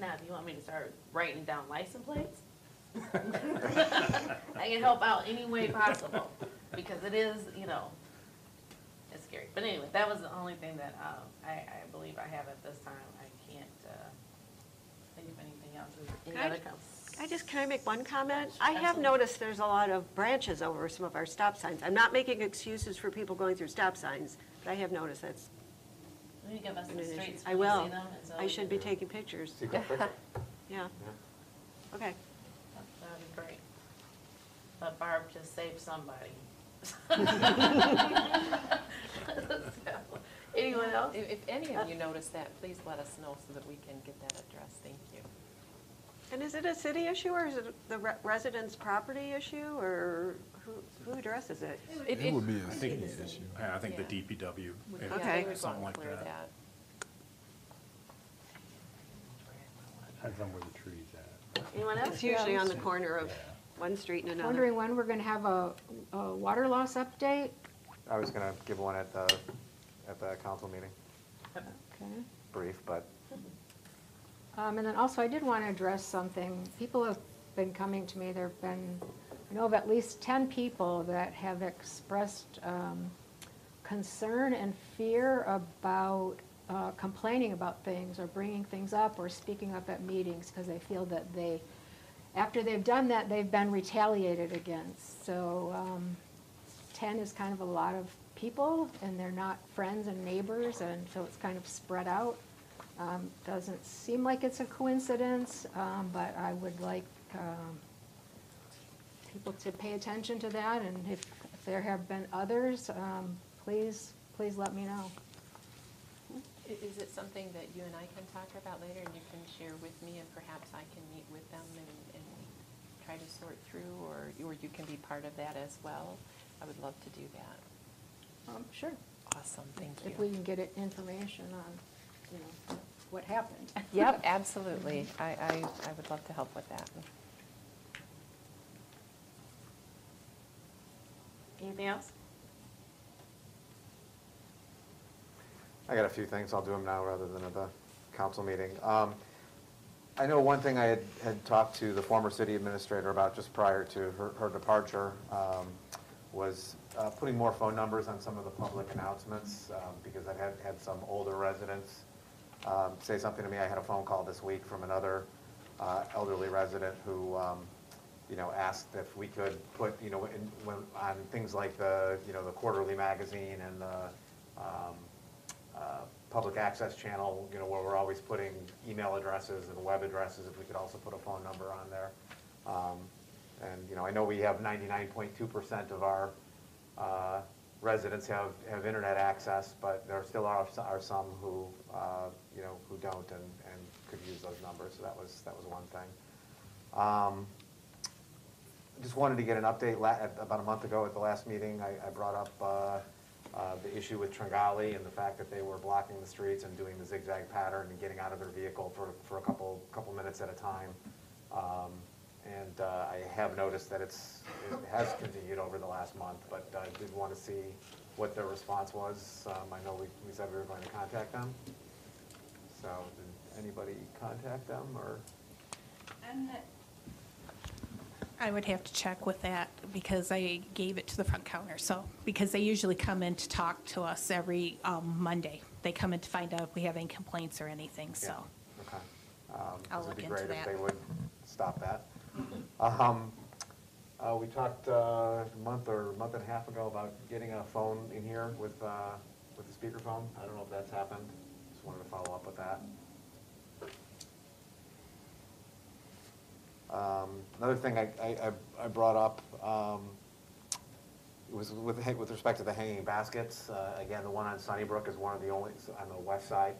Now, do you want me to start writing down license plates? I can help out any way possible, because it is, you know, it's scary. But anyway, that was the only thing that, um, I, I believe I have at this time. I can't, uh, think of anything else. Any Can I- other comments? I just, can I make one comment? I have Absolutely. noticed there's a lot of branches over some of our stop signs. I'm not making excuses for people going through stop signs, but I have noticed that's Will you give us been the an issue. streets I when you will. see them? and so I we should be taking pictures. So you can. Yeah, okay. That'd be great. But Barb just saved somebody. So, Anyone else? If, if any of you notice that, please let us know so that we can get that addressed. Thank you. And is it a city issue, or is it the re- residents' property issue, or who, who addresses it? It would be a city think- issue. I I think the Yeah. DPW, Yeah, Okay. they would something want like to clear that. that. Depends on where the tree's at. Anyone else? It's usually on the corner of one street and another. Wondering when we're gonna have a, a water loss update? I was gonna give one at the, at the council meeting, Okay. brief, but Um, and then also, I did want to address something. People have been coming to me, there've been, I know of at least ten people that have expressed, um, concern and fear about, uh, complaining about things or bringing things up or speaking up at meetings because they feel that they, after they've done that, they've been retaliated against. So, um, ten is kind of a lot of people and they're not friends and neighbors and so it's kind of spread out. Um, Doesn't seem like it's a coincidence, um, but I would like um, people to pay attention to that, and if if there have been others, um, please, please let me know. I- Is it something that you and I can talk about later and you can share with me and perhaps I can meet with them and, and try to sort through or, or you can be part of that as well? I would love to do that. Um, Sure, Awesome, thank you. if we can get it information on, you know, what happened. Yep, absolutely. I, I, I would love to help with that. Anything else? I got a few things, I'll do them now rather than at the council meeting. Um, I know one thing I had, had talked to the former city administrator about just prior to her, her departure, um, was uh, putting more phone numbers on some of the public announcements, um, because I've had, had some older residents um, say something to me. I had a phone call this week from another uh, elderly resident who, um, you know, asked if we could put, you know, in, when, on things like the, you know, the quarterly magazine and the, um, uh, public access channel, you know, where we're always putting email addresses and web addresses, if we could also put a phone number on there. Um, And, you know, I know we have ninety-nine point two percent of our uh, residents have, have internet access, but there still are, are some who, uh, you know, who don't and, and could use those numbers, so that was, that was one thing. Um, just wanted to get an update, about a month ago at the last meeting, I, I brought up uh, uh, the issue with Tringali and the fact that they were blocking the streets and doing the zigzag pattern and getting out of their vehicle for, for a couple, couple minutes at a time. Um, And uh, I have noticed that it's, it has continued over the last month, but I did want to see what their response was. Um, I know we, we said we were going to contact them. So did anybody contact them or? I would have to check with that because I gave it to the front counter, so, because they usually come in to talk to us every um, Monday. They come in to find out if we have any complaints or anything, so. Yeah, Okay. Um, 'cause I'll look into It'd be great if that. they would stop that. Um, uh, We talked uh, a month or a month and a half ago about getting a phone in here with, uh, with a speakerphone. I don't know if that's happened. Just wanted to follow up with that. Um, Another thing I, I, I- I brought up, um, was with, with respect to the hanging baskets. Uh, Again, the one on Sunnybrook is one of the only, on the west side,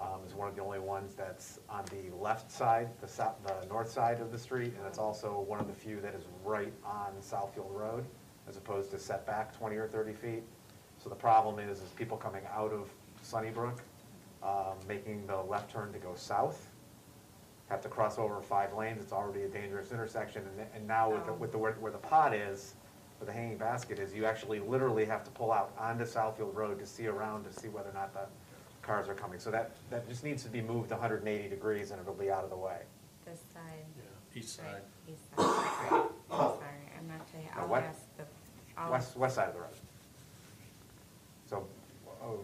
um, is one of the only ones that's on the left side, the south, the north side of the street, and it's also one of the few that is right on Southfield Road, as opposed to setback twenty or thirty feet. So the problem is, is people coming out of Sunnybrook, um, making the left turn to go south, have to cross over five lanes, it's already a dangerous intersection, and, and now with the, with the, where, where the pot is, where the hanging basket is, you actually literally have to pull out onto Southfield Road to see around to see whether or not the cars are coming. So that, that just needs to be moved hundred and eighty degrees and it'll be out of the way. This side. Yeah, east right, side. East side, right. I'm sorry, I'm not sure, I'll what? ask the, I'll. West, west side of the road. So, oh.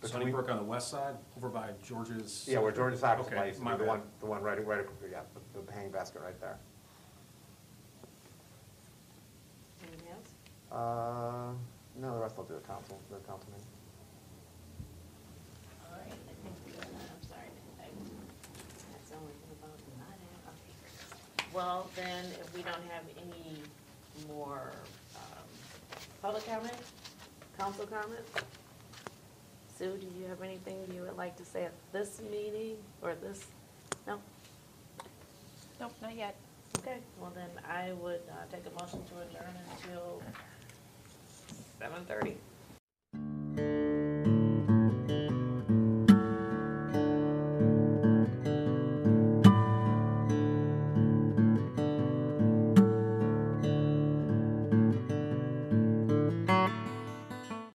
between- Sunnybrook on the west side, over by George's. Yeah, where George's Taco Okay, Place, my the bad. one, the one right, right, yeah, the, the hanging basket right there. Anything else? Uh, no, the rest I'll do at council, the council meeting. All right, I think we got, I'm sorry, I, that's the only thing about not having, okay. Well, then, if we don't have any more, um, public comment, council comment? Sue, do you have anything you would like to say at this meeting, or this, no? Nope, not yet. Okay, well then, I would, uh, take a motion to adjourn until seven thirty.